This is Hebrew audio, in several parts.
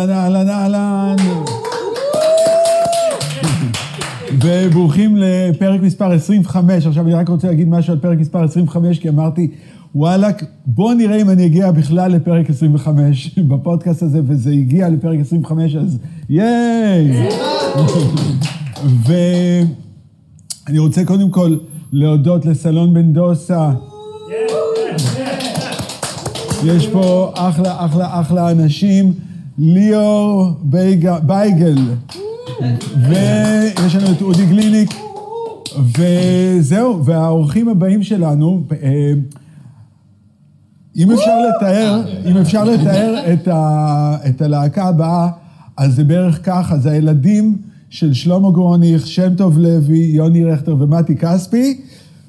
אהלן, אהלן, אהלן. וברוכים לפרק מספר 25. עכשיו אני רק רוצה להגיד משהו על פרק מספר 25, כי אמרתי, וואלאק, בוא נראה אם אני אגיע בכלל לפרק 25 בפודקאסט הזה, וזה הגיע לפרק 25, אז ייי! ואני רוצה קודם כל להודות לסלון בן דוסה. יש פה אחלה, אחלה, אחלה אנשים. ליאור בייגל, ויש לנו את אודי גליניק, וזהו, והאורחים הבאים שלנו, אה, אם אפשר לתאר, אם אפשר לתאר את, ה, את הלהקה הבאה, אז זה בערך ככה, זה הילדים של שלמה גרוניך, שם טוב לוי, יוני רכטר ומתי כספי,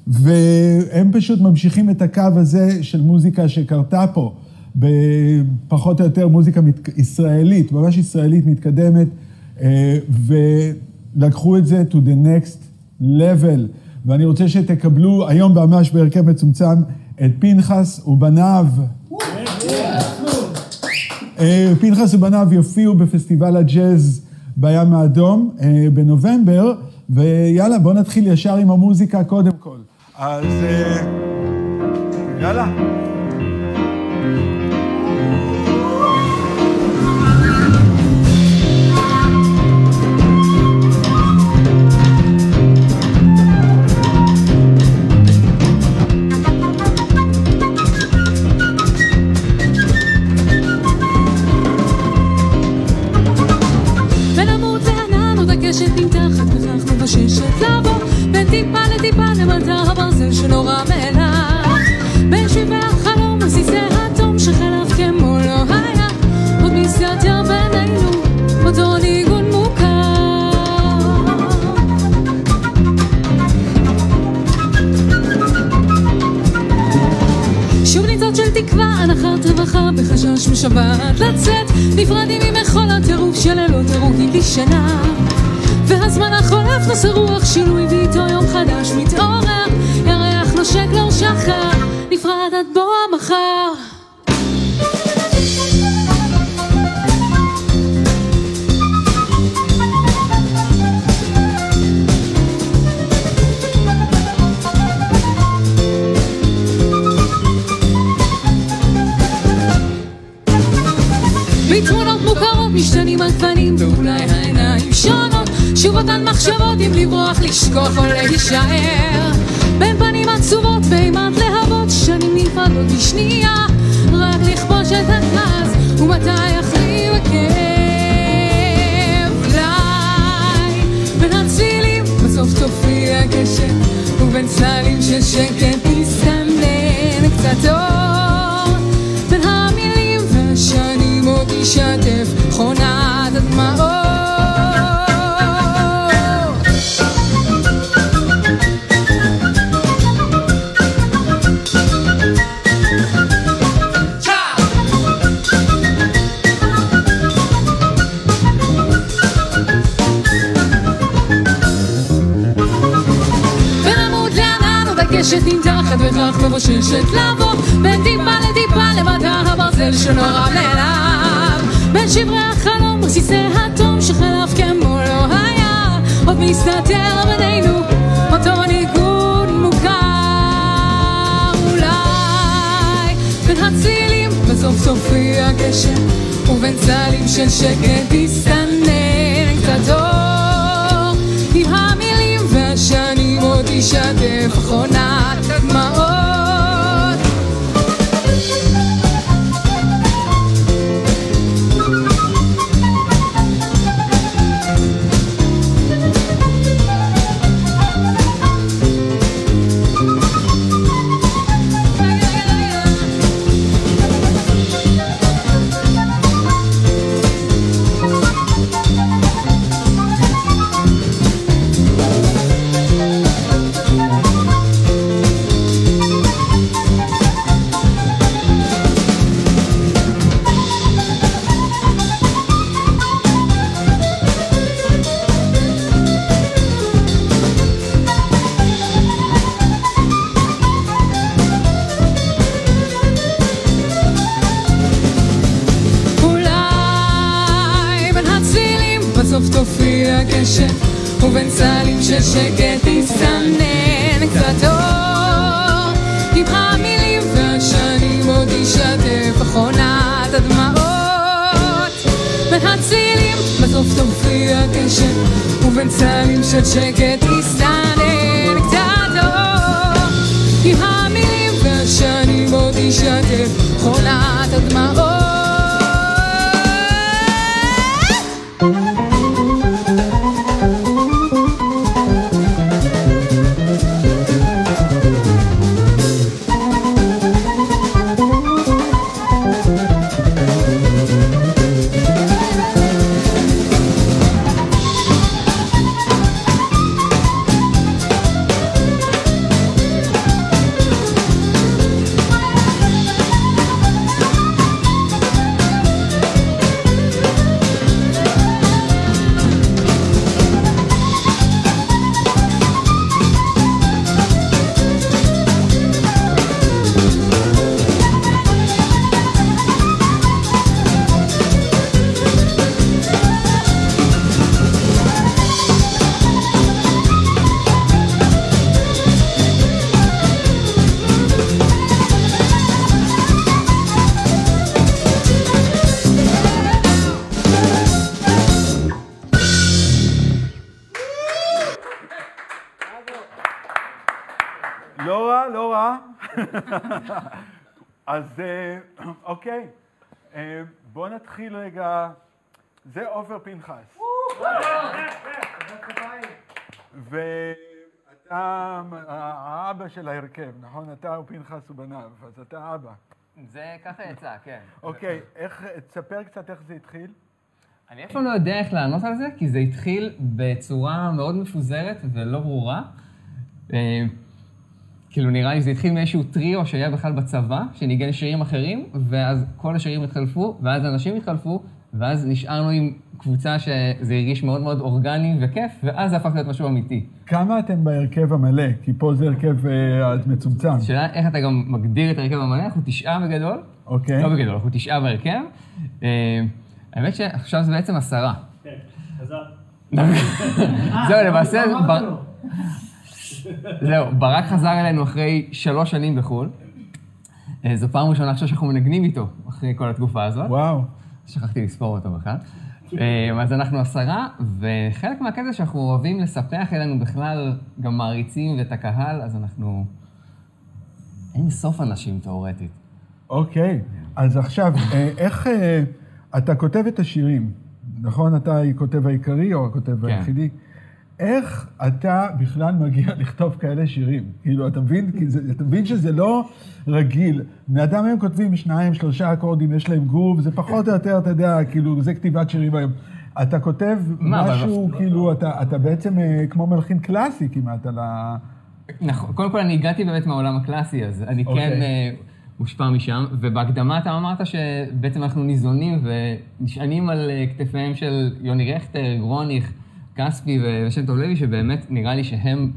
והם פשוט ממשיכים את הקו הזה של מוזיקה שקרתה פה. בפחות או יותר מוזיקה ישראלית, ממש ישראלית מתקדמת, אה, ולקחו את זה to the next level. ואני רוצה שתקבלו היום ממש בהרכב מצומצם את פנחס ובניו. אה, פנחס ובניו יופיעו בפסטיבל הג'אז בים האדום אה, בנובמבר, ויאללה, בואו נתחיל ישר עם המוזיקה קודם כל. אז יאללה. בשבת מחשבות אם לברוח, לשכוח או להישאר. בין פנים עצובות ואימת להבות שנים נפרדות בשנייה. רק לכבוש את הכעס ומתי יחלים הכאב אולי בין הצלילים בסוף תופיע גשם ובין צללים של שקט תסתנן קצת אור בין המילים והשנים עוד תשתף חונת הדמעות מבוששת לבוא בין טיפה לטיפה למטה הברזל שנורא נעלם בין שברי החלום רסיסי התום שחלף כמו לא היה. עוד מסתתר בינינו אותו ניגון מוכר. אולי בין הצלילים בסוף סופי הגשם ובין צלים של שקט יסתנן קצת אור. עם המילים והשנים עוד תשתף אחרונת קשת, ובין צהלים של שקט הסתנן קצת אור. עם המילים והשנים עוד ישתף אחרונת הדמעות. אז אה, אוקיי, אה, בוא נתחיל רגע. זה עופר פנחס. ואתה האבא של ההרכב, נכון? אתה ופנחס ובניו, אז אתה אבא. זה ככה יצא, כן. אוקיי, איך, תספר קצת איך זה התחיל. אני אף פעם לא יודע איך לענות על זה, כי זה התחיל בצורה מאוד מפוזרת ולא ברורה. אה, כאילו נראה לי זה התחיל מאיזשהו טריו שהיה בכלל בצבא, שניגן שירים אחרים, ואז כל השירים התחלפו, ואז אנשים התחלפו, ואז נשארנו עם קבוצה שזה הרגיש מאוד מאוד אורגני וכיף, ואז זה הפך להיות משהו אמיתי. כמה אתם בהרכב המלא? כי פה זה הרכב אה, מצומצם. השאלה איך אתה גם מגדיר את ההרכב המלא, אנחנו תשעה בגדול. אוקיי. לא בגדול, אנחנו תשעה בהרכב. אה, האמת שעכשיו זה בעצם עשרה. כן, חזר. זהו, למעשה, בר- זהו, ברק חזר אלינו אחרי שלוש שנים בחו"ל. אה, זו פעם ראשונה עכשיו שאנחנו מנגנים איתו, אחרי כל התקופה הזאת. וואו. שכחתי לספור אותו בכלל. אה, אז אנחנו עשרה, וחלק מהקטע שאנחנו אוהבים לספח אלינו בכלל גם מעריצים ואת הקהל, אז אנחנו... אין סוף אנשים תאורטית. אוקיי, אז עכשיו, אה, איך אתה כותב את השירים, נכון? אתה הכותב העיקרי או הכותב כן. איך אתה בכלל מגיע לכתוב כאלה שירים? כאילו, אתה מבין? כי אתה מבין שזה לא רגיל. בני אדם היום כותבים שניים, שלושה אקורדים, יש להם גרוב, זה פחות או יותר, אתה יודע, כאילו, זה כתיבת שירים היום. אתה כותב מה, אבל- משהו, כאילו, אתה, אתה בעצם אה, כמו מלחין קלאסי כמעט על ה... נכון, קודם כל אני הגעתי באמת מהעולם הקלאסי, אז אני אוקיי. כן אה, מושפע משם, ובהקדמה אתה אמרת שבעצם אנחנו ניזונים ונשענים על אה, כתפיהם של יוני רכטר, גרוניך, כספי ושם טוב לוי, שבאמת נראה לי שהם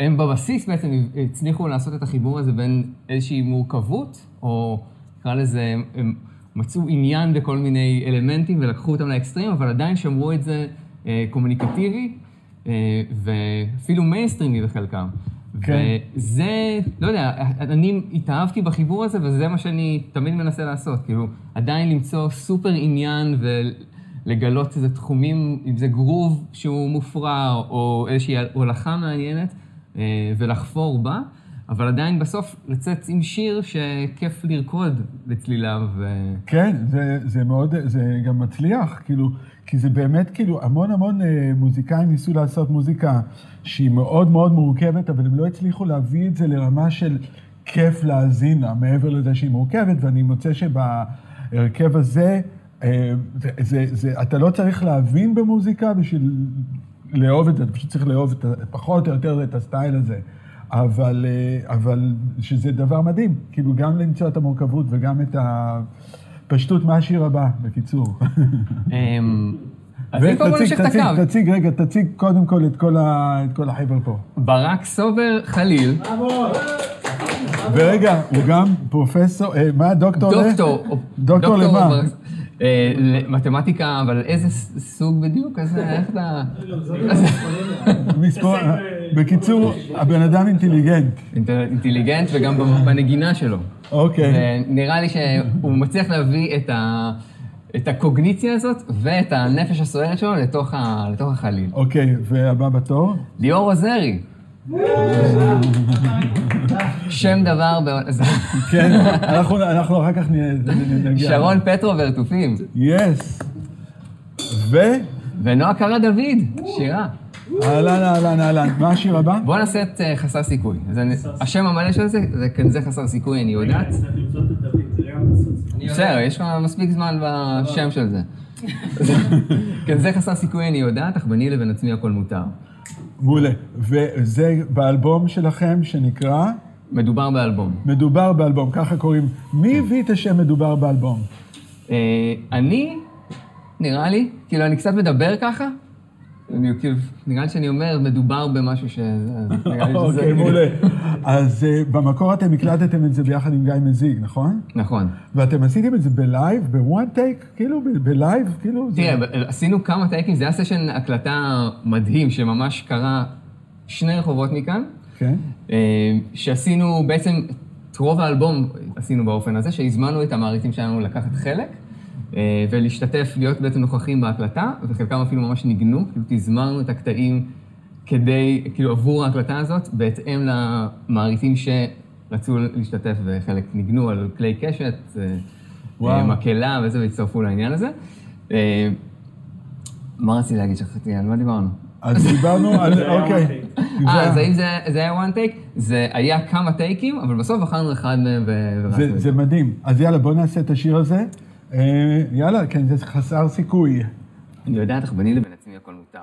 הם בבסיס בעצם הצליחו לעשות את החיבור הזה בין איזושהי מורכבות, או נקרא לזה, הם מצאו עניין בכל מיני אלמנטים ולקחו אותם לאקסטרים, אבל עדיין שמרו את זה אה, קומוניקטיבי, אה, ואפילו מיינסטרימי בחלקם. כן. וזה, לא יודע, אני התאהבתי בחיבור הזה, וזה מה שאני תמיד מנסה לעשות. כאילו, עדיין למצוא סופר עניין ולגלות איזה תחומים, אם זה גרוב שהוא מופרע, או איזושהי הולכה מעניינת, אה, ולחפור בה, אבל עדיין בסוף לצאת עם שיר שכיף לרקוד לצליליו. ו- כן, זה, זה מאוד, זה גם מצליח, כאילו, כי זה באמת, כאילו, המון המון אה, מוזיקאים ניסו לעשות מוזיקה שהיא מאוד מאוד מורכבת, אבל הם לא הצליחו להביא את זה לרמה של כיף להאזין לה, מעבר לזה שהיא מורכבת, ואני מוצא שבהרכב הזה, זה, זה, זה, אתה לא צריך להבין במוזיקה בשביל לאהוב את זה, אתה פשוט צריך לאהוב את, פחות או יותר את הסטייל הזה. אבל, אה, אבל שזה דבר מדהים, כאילו גם למצוא את המורכבות וגם את הפשטות מה השיר הבא, בקיצור. אמ, ותציג, תציג. תציג, רגע, תציג קודם כל את כל, ה, את כל החבר'ה פה. ברק סובר חליל, ורגע, הוא גם פרופסור, אה, מה, דוקטור? דוקטור. דוקטור למה? אה, מתמטיקה, אבל איזה סוג בדיוק? איזה, איך אתה... מספור... בקיצור, הבן אדם אינטליגנט. אינטל- אינטליגנט וגם בנגינה שלו. אוקיי. ונראה לי שהוא מצליח להביא את, ה, את הקוגניציה הזאת ואת הנפש הסוערת שלו לתוך, ה, לתוך החליל. אוקיי, והבא בתור? ליאור עוזרי. שם דבר, ב... זה- כן, אנחנו אנחנו אחר כך נגיע. שרון פטרו ורטופים. יס. ו... ונועה קרא דוד, שירה. אהלן, אהלן, אהלן. מה השיר הבא? בואו נעשה את אה, חסר סיכוי. זה, השם המלא של זה, זה כנזה חסר סיכוי, אני יודעת. בסדר, יש לך מספיק זמן בשם של זה. כנזה חסר סיכוי, אני יודעת, אך ביני לבין עצמי הכל מותר. מעולה. וזה באלבום שלכם שנקרא מדובר באלבום. מדובר באלבום, ככה קוראים. מי הביא את השם מדובר באלבום? אה, אני, נראה לי, כאילו, אני קצת מדבר ככה. אני כאילו, נראה לי שאני אומר, מדובר במשהו ש... אוקיי, מעולה. אז אה, במקור אתם הקלטתם את זה ביחד עם גיא מזיג, נכון? נכון. ואתם עשיתם את זה בלייב, ב one take? כאילו, בלייב? כאילו? תראה, עשינו כמה טייקים, זה היה סשן הקלטה מדהים, שממש קרה שני רחובות מכאן, כן. אה, שעשינו בעצם, את רוב האלבום עשינו באופן הזה, שהזמנו את המעריצים שלנו לקחת חלק, ולהשתתף, להיות בעצם נוכחים בהקלטה, וחלקם אפילו ממש ניגנו, כאילו תזמרנו את הקטעים כדי, כאילו עבור ההקלטה הזאת, בהתאם למעריצים שרצו להשתתף, וחלק ניגנו על כלי קשת, אה, וואו. אה, מקהלה וזה, והצטרפו לעניין הזה. אה, מה רציתי להגיד? שכחתי, על מה דיברנו? אז דיברנו על... אוקיי. אה, אז האם זה, היה one take? זה היה כמה טייקים, אבל בסוף בחרנו אחד מהם ו-. זה מדהים. אז יאללה, בואו נעשה את השיר הזה. אה, יאללה, כן, זה חסר סיכוי. אני יודעת איך ביני לבין עצמי הכל מותר.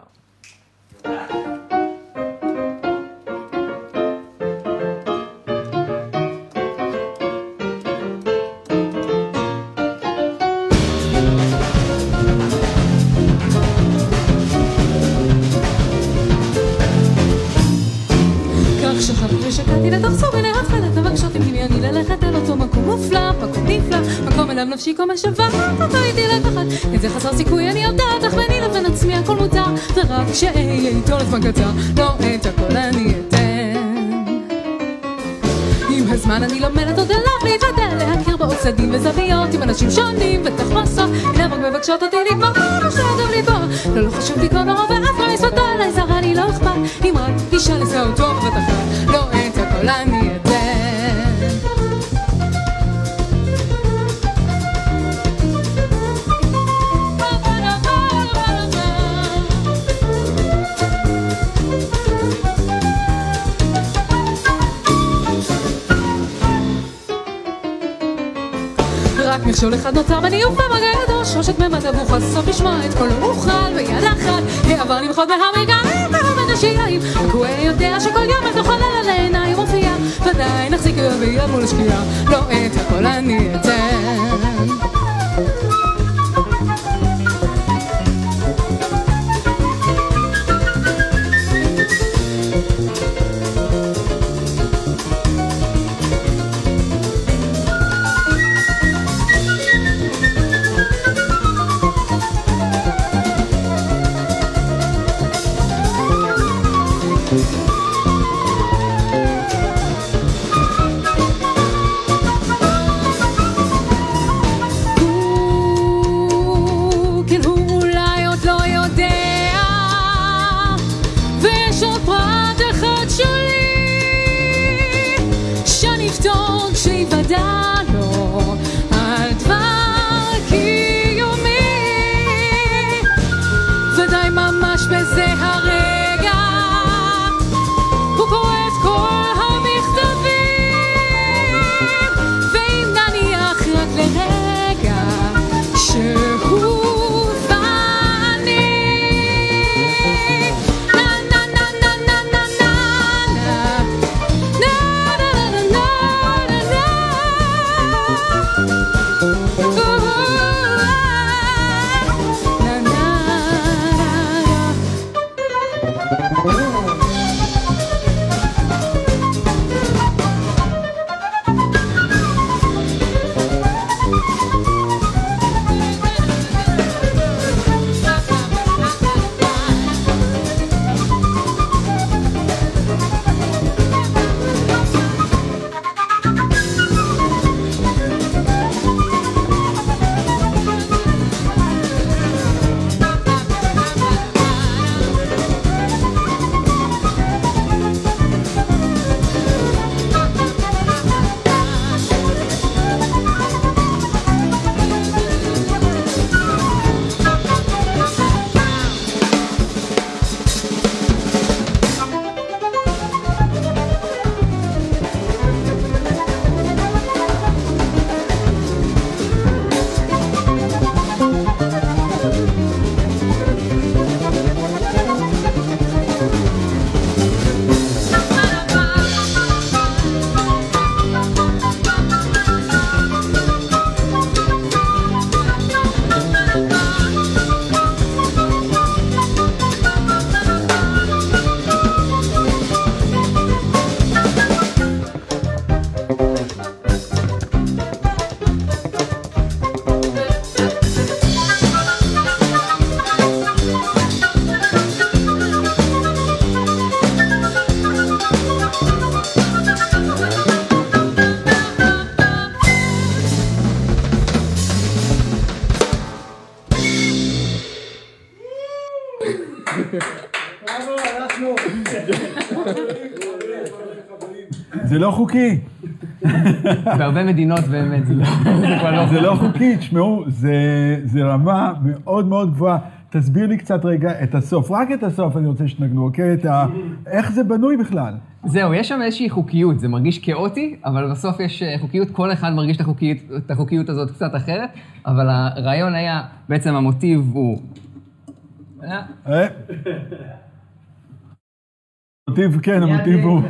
ושקעתי לתוך סוג עיני התחלת מבקשות עם דמיוני ללכת מופלא, מקום נפלא, מקום אליו נפשי כה משווה, אותו איתי לקחת, את זה חסר סיכוי אני יודעת, אך ביני לבין עצמי הכל מותר, זה רק שאהיה איתו לזמן קצר, לא את הכל אני אתן. עם הזמן אני לומדת עוד אליו להתוודע, להכיר בו צדדים וזוויות עם אנשים שונים ותחמוסות, הנה רק מבקשות אותי לגמור, מה שטוב ליבו, לא לא חשוב לי כל ברוב ואף לא יספתה עליי זרה לי לא אכפת, אם רק תשאל איזה אותו בבת אחת, לא את הכל אני אתן. מכשול אחד נותר ואני עופה מגע ידו שלושת ממד עבורך סוף לשמוע את קולו אוכל ביד אחת העבר למחות בהריגה את הרמת השיליים רק הוא יודע שכל יום את נוכל על העיניים מופיע ודאי נחזיק ביד מול השקיעה לא את הכל אני אתן לא חוקי. בהרבה מדינות באמת זה לא- כבר לא... זה לא חוקי, תשמעו, זה- רמה מאוד מאוד גבוהה. תסביר לי קצת רגע את הסוף, רק את הסוף אני רוצה שתנגנו, אוקיי? את ה... איך זה בנוי בכלל? זהו, יש שם איזושהי חוקיות, זה מרגיש כאוטי, אבל בסוף יש אה, חוקיות, כל אחד מרגיש את החוקיות, את החוקיות הזאת קצת אחרת, אבל הרעיון היה, בעצם המוטיב הוא... המוטיב, כן, המוטיב הוא...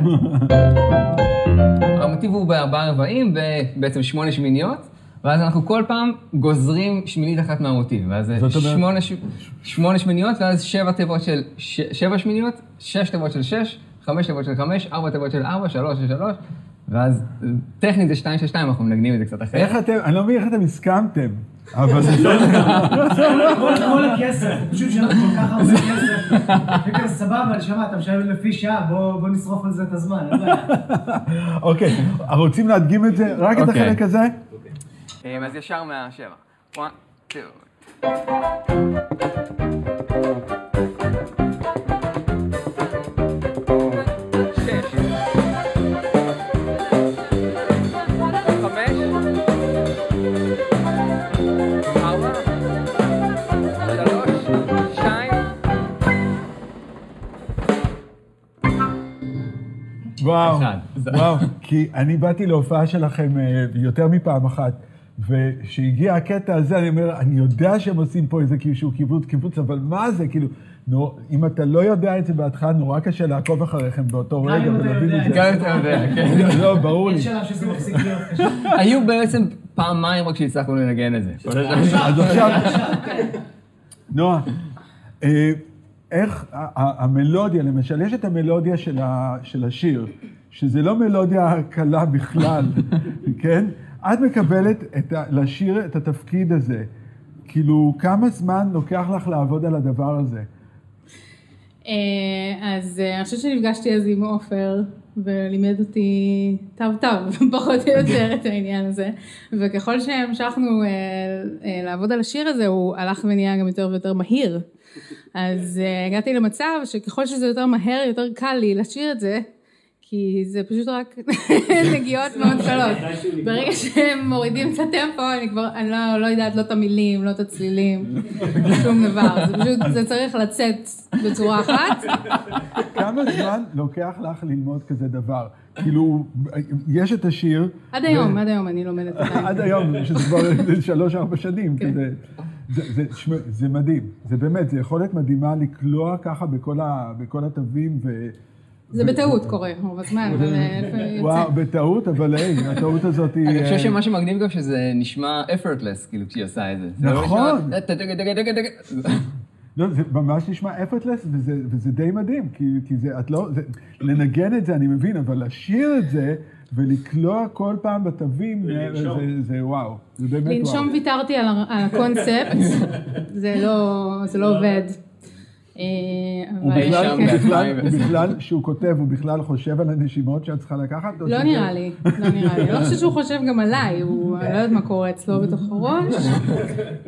המוטיב הוא בארבעה רבעים, בעצם שמונה שמיניות, ואז אנחנו כל פעם גוזרים שמינית אחת מהמוטיב. ואז זה שמונה, שמיניות, ואז שבע תיבות של ש... שבע שמיניות, שש תיבות של שש, חמש תיבות של חמש, ארבע תיבות של ארבע, שלוש של שלוש, ואז טכנית זה 2 של 2, אנחנו מנגנים את זה קצת אחרת. איך אתם, אני לא מבין איך אתם הסכמתם. אבל זה בסדר. כל הכסף, פשוט שאנחנו כל כך הרבה כסף. וכן, סבבה, נשמה, אתה משלם לפי שעה, בוא נשרוף על זה את הזמן, אין בעיה. אוקיי, אבל רוצים להדגים את זה? רק את אוקיי. החלק הזה? אה, אז ישר מהשבע. 1, 2. וואו, אחד. וואו, כי אני באתי להופעה שלכם אה, יותר מפעם אחת, וכשהגיע הקטע הזה, אני אומר, אני יודע שהם עושים פה איזה איזשהו קיבוץ, קיבוץ, אבל מה זה, כאילו, נו, אם אתה לא יודע את זה בהתחלה, נורא קשה לעקוב אחריכם באותו רגע ולהבין את זה. גם אם אתה יודע, כן. לא, ברור לי. אין שלב שזה מפסיק להיות קשה. היו בעצם פעמיים רק שהצלחנו לנגן את זה. אז עכשיו, נועה, אה, איך המלודיה, למשל, יש את המלודיה של ה- של השיר, שזה לא מלודיה קלה בכלל, כן? את מקבלת את ה- לשיר את התפקיד הזה. כאילו, כמה זמן לוקח לך לעבוד על הדבר הזה? אה, אז אה, אני חושבת שנפגשתי אז עם עופר, ולימד אותי טוב טוב, פחות או יותר את העניין הזה. וככל שהמשכנו אה, לעבוד על השיר הזה, הוא הלך ונהיה גם יותר ויותר מהיר. אז אה, הגעתי למצב שככל שזה יותר מהר, יותר קל לי לשיר את זה. כי זה פשוט רק נגיעות מאוד קלות. ברגע שהם מורידים את הטמפו, אני כבר, אני לא, לא יודעת לא את המילים, לא את הצלילים, שום דבר. זה פשוט, זה צריך לצאת בצורה אחת. כמה זמן לוקח לך ללמוד כזה דבר? כאילו, יש את השיר. עד היום, עד היום אני לומדת. עד היום, שזה כבר שלוש-ארבע שנים, כן. כזה. זה, זה, זה מדהים, זה באמת, זה יכולת מדהימה לקלוע ככה בכל, ה, בכל התווים ו... זה בטעות קורה רוב הזמן, אבל אה, לפעמים וואו, יוצא. בטעות, אבל היי, הטעות הזאת היא... אני חושב אה, שמה שמגניב גם שזה נשמע effortless, כאילו, כשהיא עושה את זה. זה לא נכון. לא, זה ממש נשמע effortless, וזה, וזה די מדהים, כי, כי זה, את לא, זה, לנגן את זה אני מבין, אבל לשיר את זה ולקלוע כל פעם בתווים, זה, וואו, זה באמת וואו. לנשום ויתרתי על הקונספט, זה לא זה לא עובד. אה, הוא בכלל, כן. הוא ב-2010. בכלל, כשהוא כותב, הוא בכלל חושב על הנשימות שאת צריכה לקחת? לא נראה לי, לא נראה לי. אני לא חושבת שהוא חושב גם עליי, הוא, אני לא יודעת מה קורה אצלו בתוך הראש.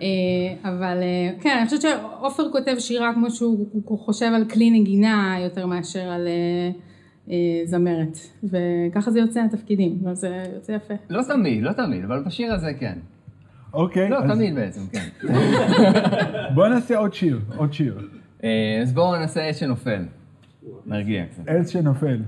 אה, אבל אה, כן, אני חושבת שעופר כותב שירה כמו שהוא הוא חושב על כלי נגינה יותר מאשר על זמרת. וככה זה יוצא התפקידים, וזה יוצא יפה. לא תמיד, לא תמיד, אבל בשיר הזה כן. אוקיי, לא, אז תמיד בעצם, כן. בוא נעשה עוד שיר, עוד שיר. אה, אז בואו נעשה עץ שנופל. נרגיע קצת. עץ שנופל.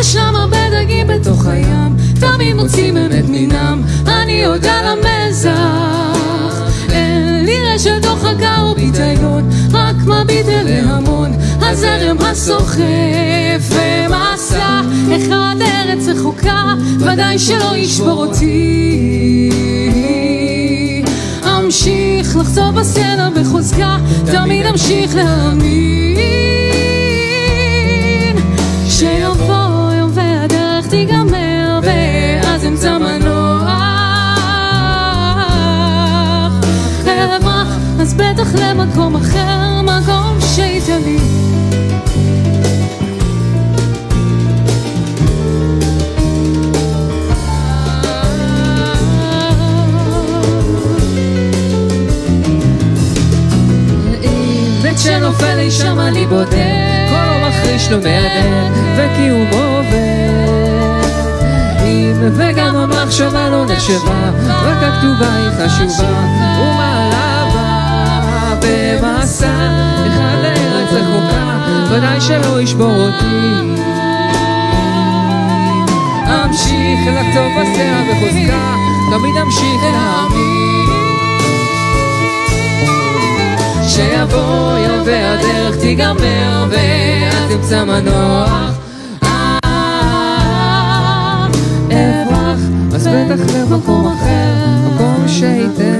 ישנם הרבה דגים בתוך הים, תמיד מוצאים אמת מינם, אני יודע למזח. אין לי רשת או חכה או ביטאון, רק מביט אל ההמון, הזרם הסוחף ומסע, אחד ארץ רחוקה, ודאי שלא ישבור אותי. אמשיך לחצוב בסלע בחוזקה, תמיד אמשיך להאמין. אז בטח למקום אחר, מקום שייתן שנופל אי שם אני בודד, כל מחריש לו מהדהד, וקיומו עובר. אם וגם המחשבה לא נחשבה, רק הכתובה היא חשובה, ומעלבה במסע, אחד לארץ רחוקה, ודאי שלא ישבור אותי. אמשיך לכתוב בסלע בחוזקה, תמיד אמשיך להאמין. שיבוא יום והדרך תיגמר ואז אמצע מנוח אז בטח למקום אחר, מקום שייתן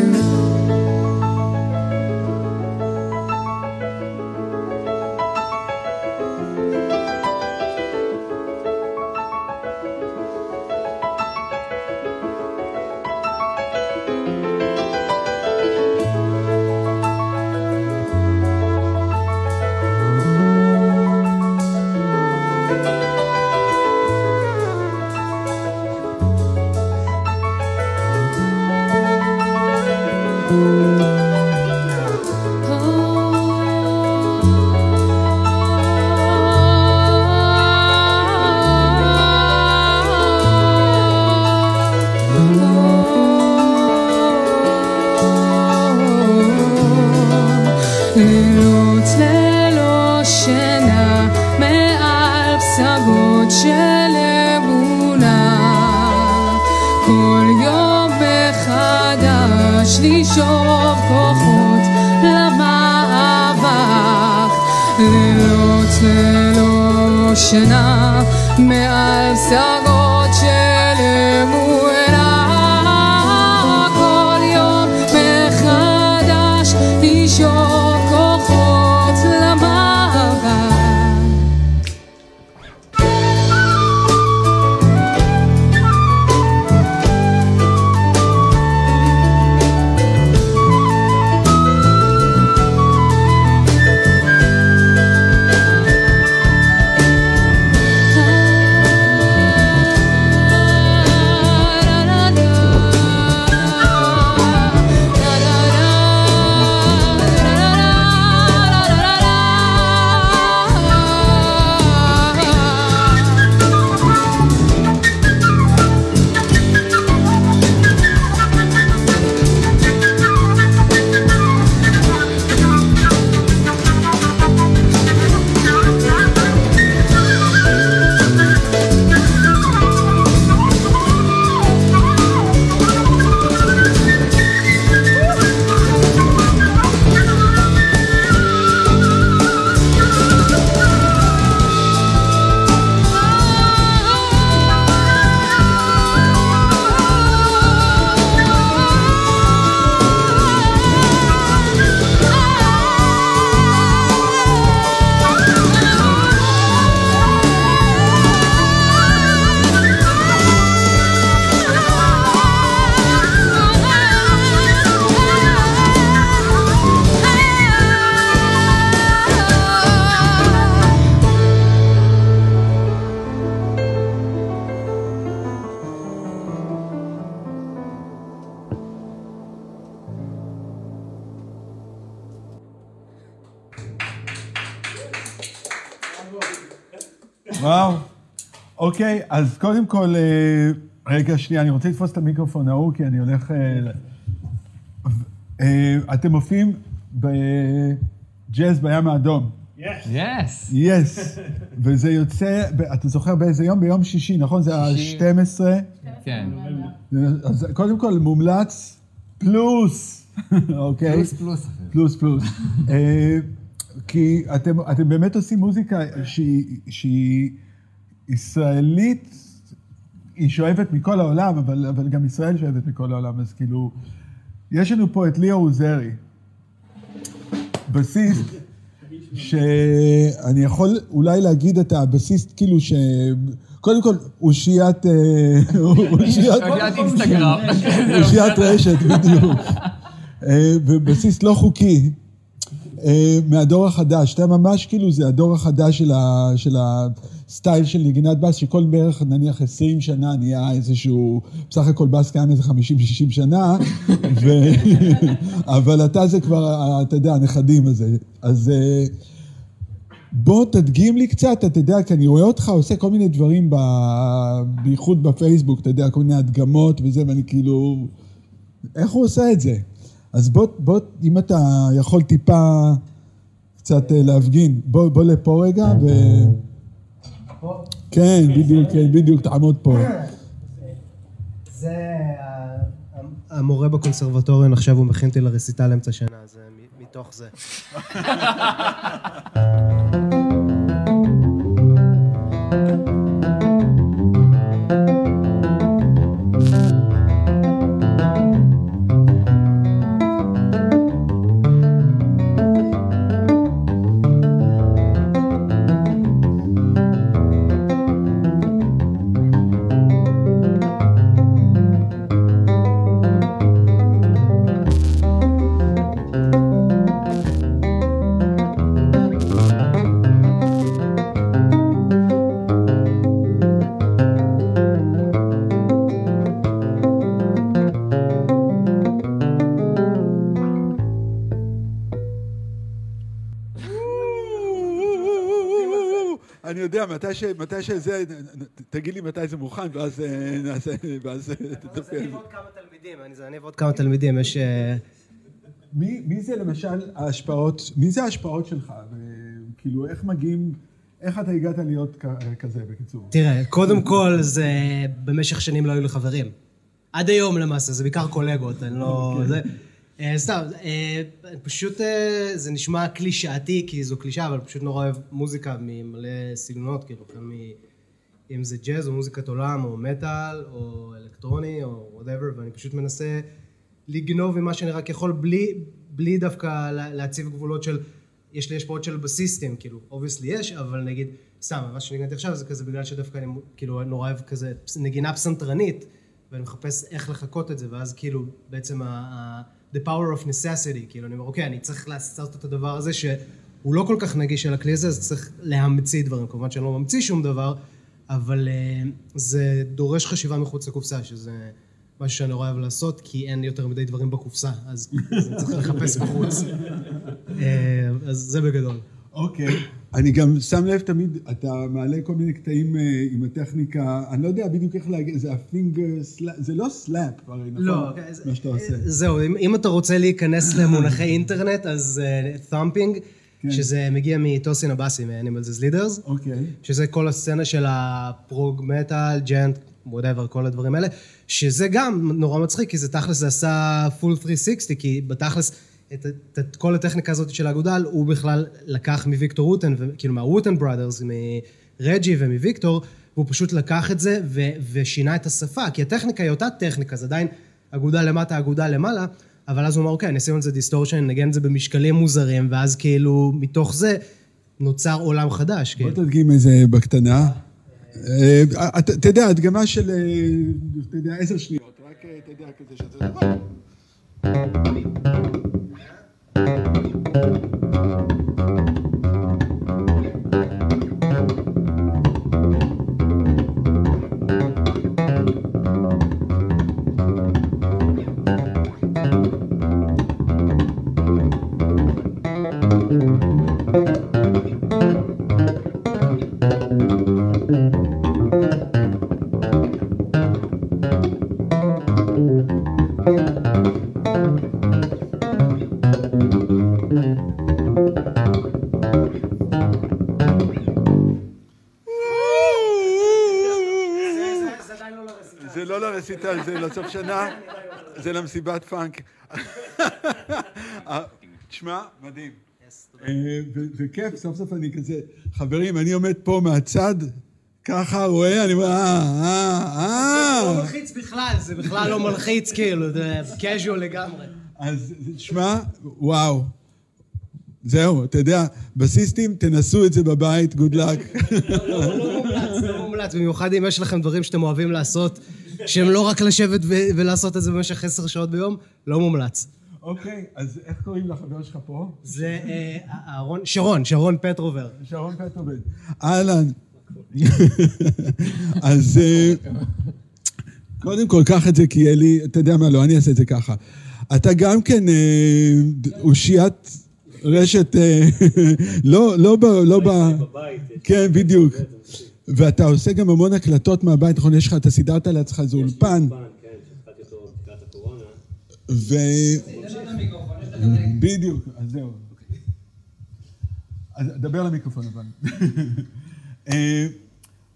אוקיי, אז קודם כל, אה, רגע, שנייה, אני רוצה לתפוס את המיקרופון ההוא, כי אני הולך... אה, אה, אתם מופיעים בג'אז בים האדום. יס. יס. וזה יוצא, אתה זוכר באיזה יום? ביום שישי, נכון? זה שישי. ה-12. כן. אז קודם כל, מומלץ פלוס, אוקיי? פלוס פלוס. פלוס פלוס. כי אתם, אתם באמת עושים מוזיקה שהיא ישראלית, היא שואבת מכל העולם, אבל, אבל גם ישראל שואבת מכל העולם, אז כאילו, יש לנו פה את ליאור עוזרי, בסיסט, שאני יכול אולי להגיד את הבסיסט, כאילו ש... קודם כל, אושיית... אה, אושיית... אושיית אינסטגרם. אושיית רשת, בדיוק. אה, ובסיס לא חוקי, אה, מהדור החדש. אתה ממש כאילו, זה הדור החדש של, ה, של הסטייל של נגינת בס, שכל בערך, נניח, 20 שנה נהיה איזשהו, בסך הכל בס קיים איזה 50-60 שנה, ו... אבל אתה זה כבר, אתה יודע, הנכדים הזה. אז אה, בוא תדגים לי קצת, אתה יודע, כי אני רואה אותך עושה כל מיני דברים, ב... בייחוד בפייסבוק, אתה יודע, כל מיני הדגמות וזה, ואני כאילו... איך הוא עושה את זה? אז בוא, בוא, אם אתה יכול טיפה קצת אה, להפגין, בוא, בוא לפה רגע, ו... כן, בדיוק, כן, בדיוק, תעמוד פה. זה המורה בקונסרבטוריון, עכשיו הוא מכין אותי לרסיטל אמצע שנה, זה מתוך זה. אני יודע, מתי ש- מתי שזה, תגיד לי מתי זה מוכן, ואז אה, נעשה, ואז אה, תטפל. אני ועוד כמה תלמידים, אני ועוד כמה תלמידים, יש... אה, מי, מי זה למשל ההשפעות, מי זה ההשפעות שלך? כאילו, איך מגיעים, איך אתה הגעת להיות כזה, בקיצור? תראה, קודם כל זה במשך שנים לא היו לי חברים. עד היום למעשה, זה בעיקר קולגות, אני לא... זה... אה, סתם, אה, פשוט אה, זה נשמע קלישאתי, כי זו קלישאה, אבל פשוט נורא אוהב מוזיקה ממלא סגנונות, כאילו, מ... אם זה ג'אז או מוזיקת עולם או מטאל או אלקטרוני או whatever, ואני פשוט מנסה לגנוב ממה שאני רק יכול בלי, בלי דווקא לה- להציב גבולות של, יש לי השפעות של בסיסטים, כאילו, obviously יש, אבל נגיד, סתם, מה שניגנתי עכשיו זה כזה בגלל שדווקא אני כאילו נורא אוהב כזה נגינה פסנתרנית, ואני מחפש איך לחקות את זה, ואז כאילו בעצם ה... the power of necessity, כאילו, אני אומר, אוקיי, אני צריך לעשות את הדבר הזה שהוא לא כל כך נגיש על הכלי הזה, אז צריך להמציא דברים. כמובן שאני לא ממציא שום דבר, אבל uh, זה דורש חשיבה מחוץ לקופסה, שזה משהו שאני נורא אוהב לעשות, כי אין יותר מדי דברים בקופסה, אז, אז אני צריך לחפש בחוץ. uh, אז זה בגדול. אוקיי. אני גם שם לב תמיד, אתה מעלה כל מיני קטעים אה, עם הטכניקה, אני לא יודע בדיוק איך להגיד, זה ה finger slap, זה לא slap הרי, נכון? לא, מה שאתה עושה. זהו, אם, אתה רוצה להיכנס למונחי אינטרנט, אז uh, thumping, כן. שזה מגיע מטוסין אבסי, מ-Animals as Leaders, אוקיי. שזה כל הסצנה של הפרוג מטאל, djent, whatever, כל הדברים האלה, שזה גם נורא מצחיק, כי זה תכלס, זה עשה full 360, כי בתכלס, את, את, את כל הטכניקה הזאת של האגודל, הוא בכלל לקח מוויקטור ווטן, כאילו מהווטן brothers, מרג'י ומוויקטור, והוא פשוט לקח את זה ו, ושינה את השפה, כי הטכניקה היא אותה טכניקה, זה עדיין אגודל למטה, אגודל למעלה, אבל אז הוא אמר, אוקיי, אני אשים על זה דיסטורשן, נגן את זה במשקלים מוזרים, ואז כאילו, מתוך זה נוצר עולם חדש, בוא כאילו. תדגים איזה בקטנה. אה, אתה אתה יודע, הדגמה של, אה, אתה יודע, עשר שניות, רק, אה, אתה יודע, כזה שאתה... thank you לא לרסיטל, זה לסוף שנה, זה למסיבת פאנק. תשמע, מדהים. אה, וכיף, סוף סוף אני כזה, חברים, אני עומד פה מהצד, ככה רואה, אני אומר, אה, אה, לא אה. מלחיץ בכלל, זה בכלל לא מלחיץ, כאילו, זה casual לגמרי. אז תשמע, וואו. זהו, אתה יודע, בסיסטים, תנסו את זה בבית, גוד לק. לא מומלץ, לא מומלץ, במיוחד אם יש לכם דברים שאתם אוהבים לעשות, שהם לא רק לשבת ו- ולעשות את זה במשך עשר שעות ביום, לא מומלץ. אוקיי, אז איך קוראים לחבר שלך פה? זה אה, אהרון, שרון, שרון פטרובר. שרון פטרוביץ'. אהלן. אז אה, קודם כל, קח את זה כי יהיה לי, אתה יודע מה, לא, אני אעשה את זה ככה. אתה גם כן אה, אושיית רשת, לא, לא ב... לא ב... כן, בדיוק. ואתה עושה גם המון הקלטות מהבית, נכון? יש לך, אתה סידרת לעצמך איזה אולפן. ו... בדיוק, אז זהו. אז דבר למיקרופון אבל. אה,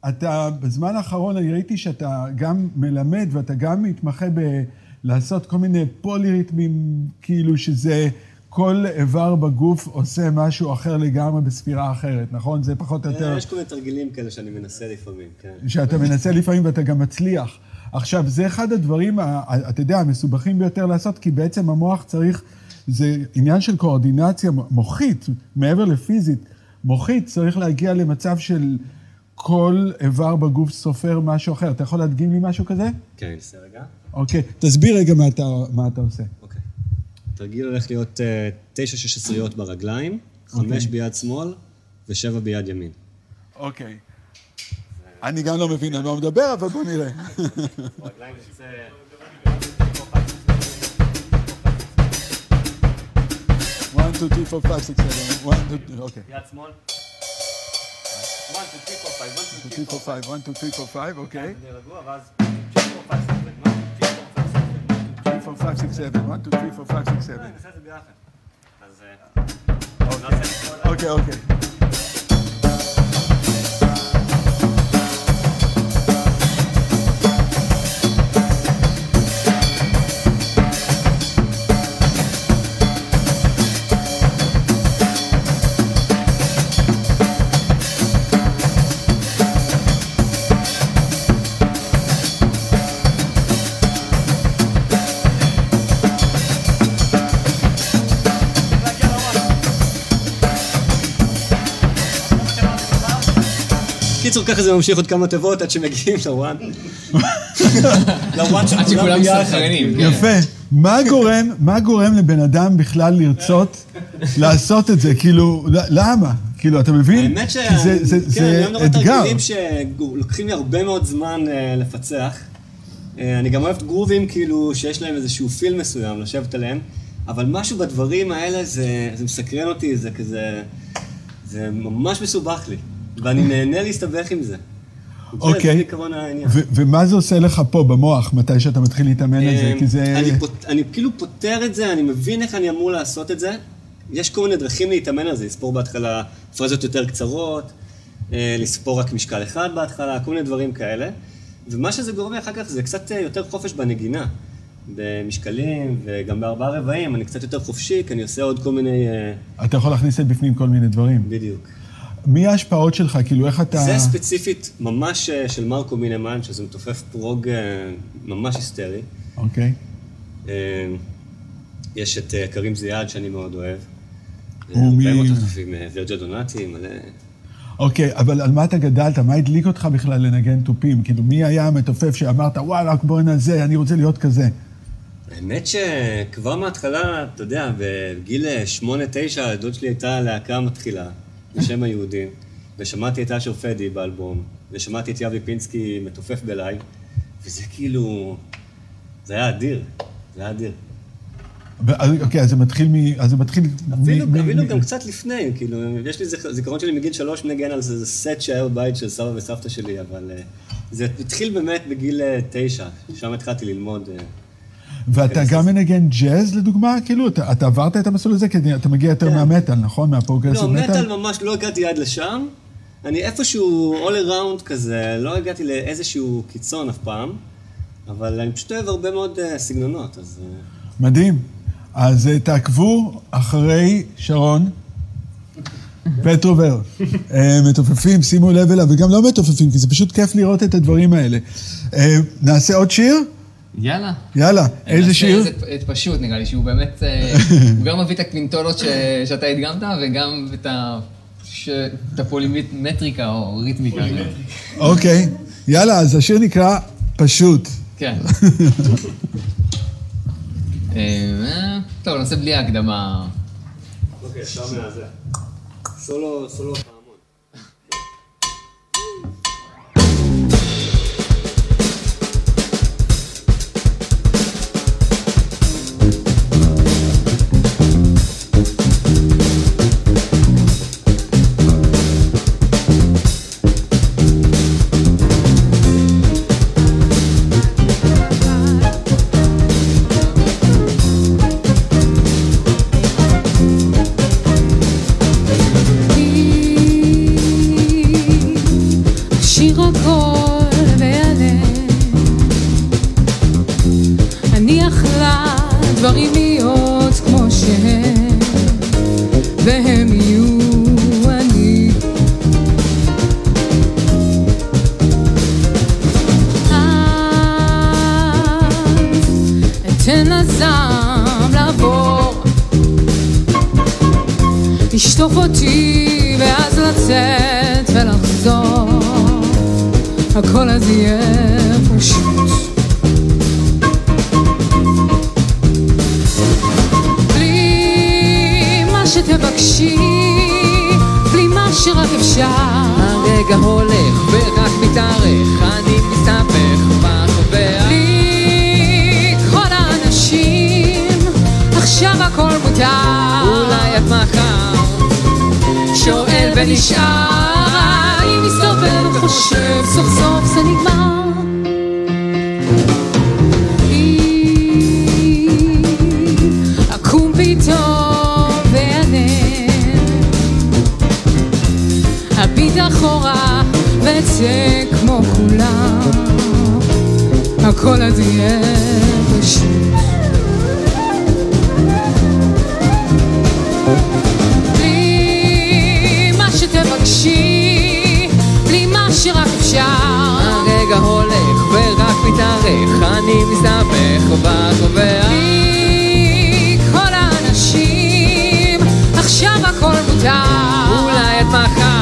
אתה, בזמן האחרון אני ראיתי שאתה גם מלמד ואתה גם מתמחה בלעשות כל מיני פוליריתמים, כאילו שזה כל איבר בגוף עושה משהו אחר לגמרי בספירה אחרת, נכון? זה פחות או יותר... יש כל מיני תרגילים כאלה שאני מנסה לפעמים, כן. שאתה מנסה לפעמים ואתה גם מצליח. עכשיו, זה אחד הדברים, אתה יודע, המסובכים ביותר לעשות, כי בעצם המוח צריך, זה עניין של קואורדינציה מוחית, מעבר לפיזית. מוחית צריך להגיע למצב של כל איבר בגוף סופר משהו אחר. אתה יכול להדגים לי משהו כזה? כן, ננסה רגע. אוקיי. תסביר רגע מה אתה, מה אתה עושה. אוקיי. התרגיל הולך להיות אה, תשע שש עשיריות ברגליים, חמש ביד שמאל ושבע ביד ימין. אוקיי. אני גם לא מבין על מה הוא מדבר, אבל בוא נראה. ברגליים נצא... one, two, three, four, five, six, seven. one, two, three, אוקיי. יד שמאל. 1, 2, 3, 4, 5, 1, 2, 3, 4, 5, 1, 2, 3, 4, 5, אוקיי. רגוע, ואז 6, 4, 5, 6, 7, 1, 2, 3, 4, 5, 6, 7. 3, 4, 5, קיצור, ככה זה ממשיך עוד כמה תיבות עד שמגיעים לוואן. לוואן של עד שכולם כולם ביחד. מסתנכרנים. כן. יפה. מה גורם, מה גורם לבן אדם בכלל לרצות לעשות את זה? כאילו, למה? כאילו, אתה מבין? האמת ש... זה, זה, כן, זה אני אתגר. תרגילים שלוקחים לי הרבה מאוד זמן אה, לפצח. אה, אני גם אוהב גרובים כאילו שיש להם איזשהו פיל מסוים לשבת עליהם, אבל משהו בדברים האלה זה, זה מסקרן אותי, זה כזה... זה ממש מסובך לי, ואני נהנה להסתבך עם זה. אוקיי. ומה זה עושה לך פה במוח, מתי שאתה מתחיל להתאמן על זה? אמ, כי זה... אני, כאילו פותר את זה, אני מבין איך אני אמור לעשות את זה. יש כל מיני דרכים להתאמן על זה, לספור בהתחלה פרזות יותר קצרות, אה, לספור רק משקל אחד בהתחלה, כל מיני דברים כאלה. ומה שזה גורם לי אחר כך זה קצת אה, יותר חופש בנגינה. במשקלים וגם בארבעה רבעים, אני קצת יותר חופשי, כי אני עושה עוד כל מיני... אה, אתה יכול להכניס בפנים כל מיני דברים. בדיוק. מי ההשפעות שלך? כאילו, איך אתה... זה ספציפית ממש אה, של מרקו מינמן, שזה מתופף פרוג אה, ממש היסטרי. אוקיי. אה, יש את קרים זיאד שאני מאוד אוהב. הוא הרבה מאוד תופפים, וירג'ה דונטי, מלא... אוקיי, אבל על מה אתה גדלת? מה הדליק אותך בכלל לנגן תופים? כאילו, מי היה המתופף שאמרת, וואלה, בוא נזה, אני רוצה להיות כזה? האמת שכבר מההתחלה, אתה יודע, בגיל 8-9, לדוד שלי הייתה להקה מתחילה, בשם היהודים, ושמעתי את אשר פדי באלבום, ושמעתי את אבי פינסקי מתופף בלייב, וזה כאילו... זה היה אדיר, זה היה אדיר. אוקיי, אז זה מתחיל מ... אז זה מתחיל... אפילו, מ- אפילו מ- גם קצת לפני, כאילו, יש לי זיכ- זיכרון שלי מגיל שלוש מנגן על זה, זה סט שהיה בבית של סבא וסבתא שלי, אבל אה, זה התחיל באמת בגיל אה, תשע, שם התחלתי ללמוד. ואתה כן, גם מנגן ג'אז, לדוגמה? כאילו, אתה, אתה עברת את המסלול הזה? כי אתה מגיע יותר כן. מהמטאל, נכון? מהפרוגרסיב לא, מטאל? מטאל ממש לא הגעתי עד לשם. אני איפשהו all around כזה, לא הגעתי לאיזשהו קיצון אף פעם. אבל אני פשוט אוהב הרבה מאוד אה, סגנונות, אז... אה, מדהים. אז אה, תעקבו אחרי שרון פטרובר. מתופפים, שימו לב אליו, וגם לא מתופפים, כי זה פשוט כיף לראות את הדברים האלה. נעשה עוד שיר? יאללה. יאללה, איזה שיר? איזה- את פשוט, נראה לי, שהוא באמת, אה, הוא גם מביא את הקלינטולות ש- שאתה הדגמת, וגם את הפולימטריקה או ריתמיקה. אוקיי. יאללה, אז השיר נקרא פשוט. כן. אה, טוב, נעשה בלי ההקדמה. אוקיי, עכשיו מהזה. סולו, סולו ונשאר, אני מסתובב וחושב, סוף סוף זה נגמר. אקום כמו כולם, הכל אז יהיה שתבקשי, בלי מה שרק אפשר. הרגע הולך ורק מתארך, אני מסתבך בחוויה. בלי כל האנשים, עכשיו הכל מותר. אולי עד מחר,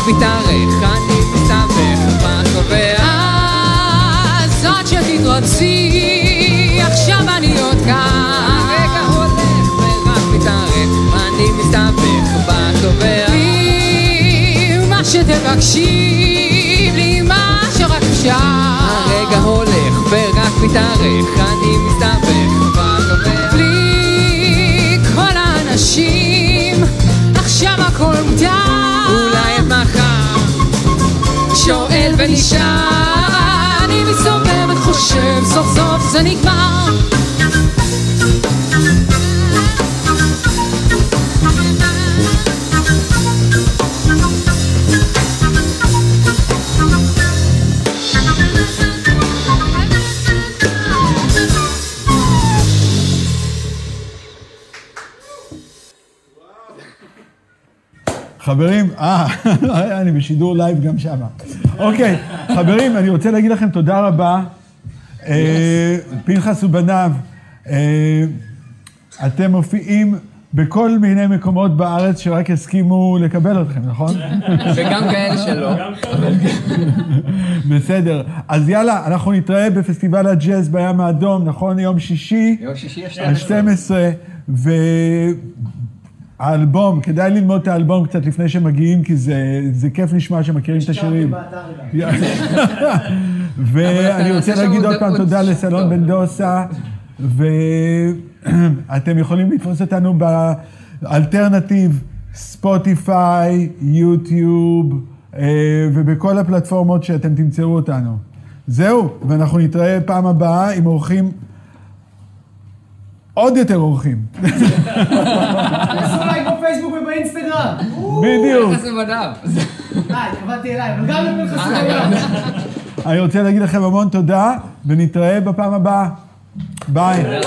אז מתארך, אני מסתבך, מה קובע? אז עוד שתתרוצי, עכשיו אני עוד כאן. הרגע הולך ורק מתארך, אני מסתבך, מה קובע? מה שתבקשי, בלי מה שרק אפשר. הרגע הולך ורק מתארך. ונשאר, אני מסתובבת חושב סוף סוף זה נגמר. חברים, אה, אני בשידור לייב גם שמה. אוקיי, חברים, אני רוצה להגיד לכם תודה רבה. אה, פנחס ובניו, אה, אתם מופיעים בכל מיני מקומות בארץ שרק הסכימו לקבל אתכם, נכון? וגם כאלה שלא. בסדר. אז יאללה, אנחנו נתראה בפסטיבל הג'אז בים האדום, נכון? יום שישי. יום שישי ה-12. ה-12, והאלבום, כדאי ללמוד את האלבום קצת לפני שמגיעים, כי זה, זה כיף לשמוע שמכירים את השירים. ואני רוצה נעשה שם להגיד עוד- פעם תודה לסלון. בן דוסה, ואתם יכולים לתפוס אותנו באלטרנטיב, ספוטיפיי, יוטיוב, אה, ובכל הפלטפורמות שאתם תמצאו אותנו. זהו, ואנחנו נתראה פעם הבאה עם אורחים, עוד יותר אורחים. ובאינסטגרם. בדיוק. פנחס ובניו. אה, התכוונתי אליי, אבל גם לפנחס ובניו. אני רוצה להגיד לכם המון תודה, ונתראה בפעם הבאה. ביי.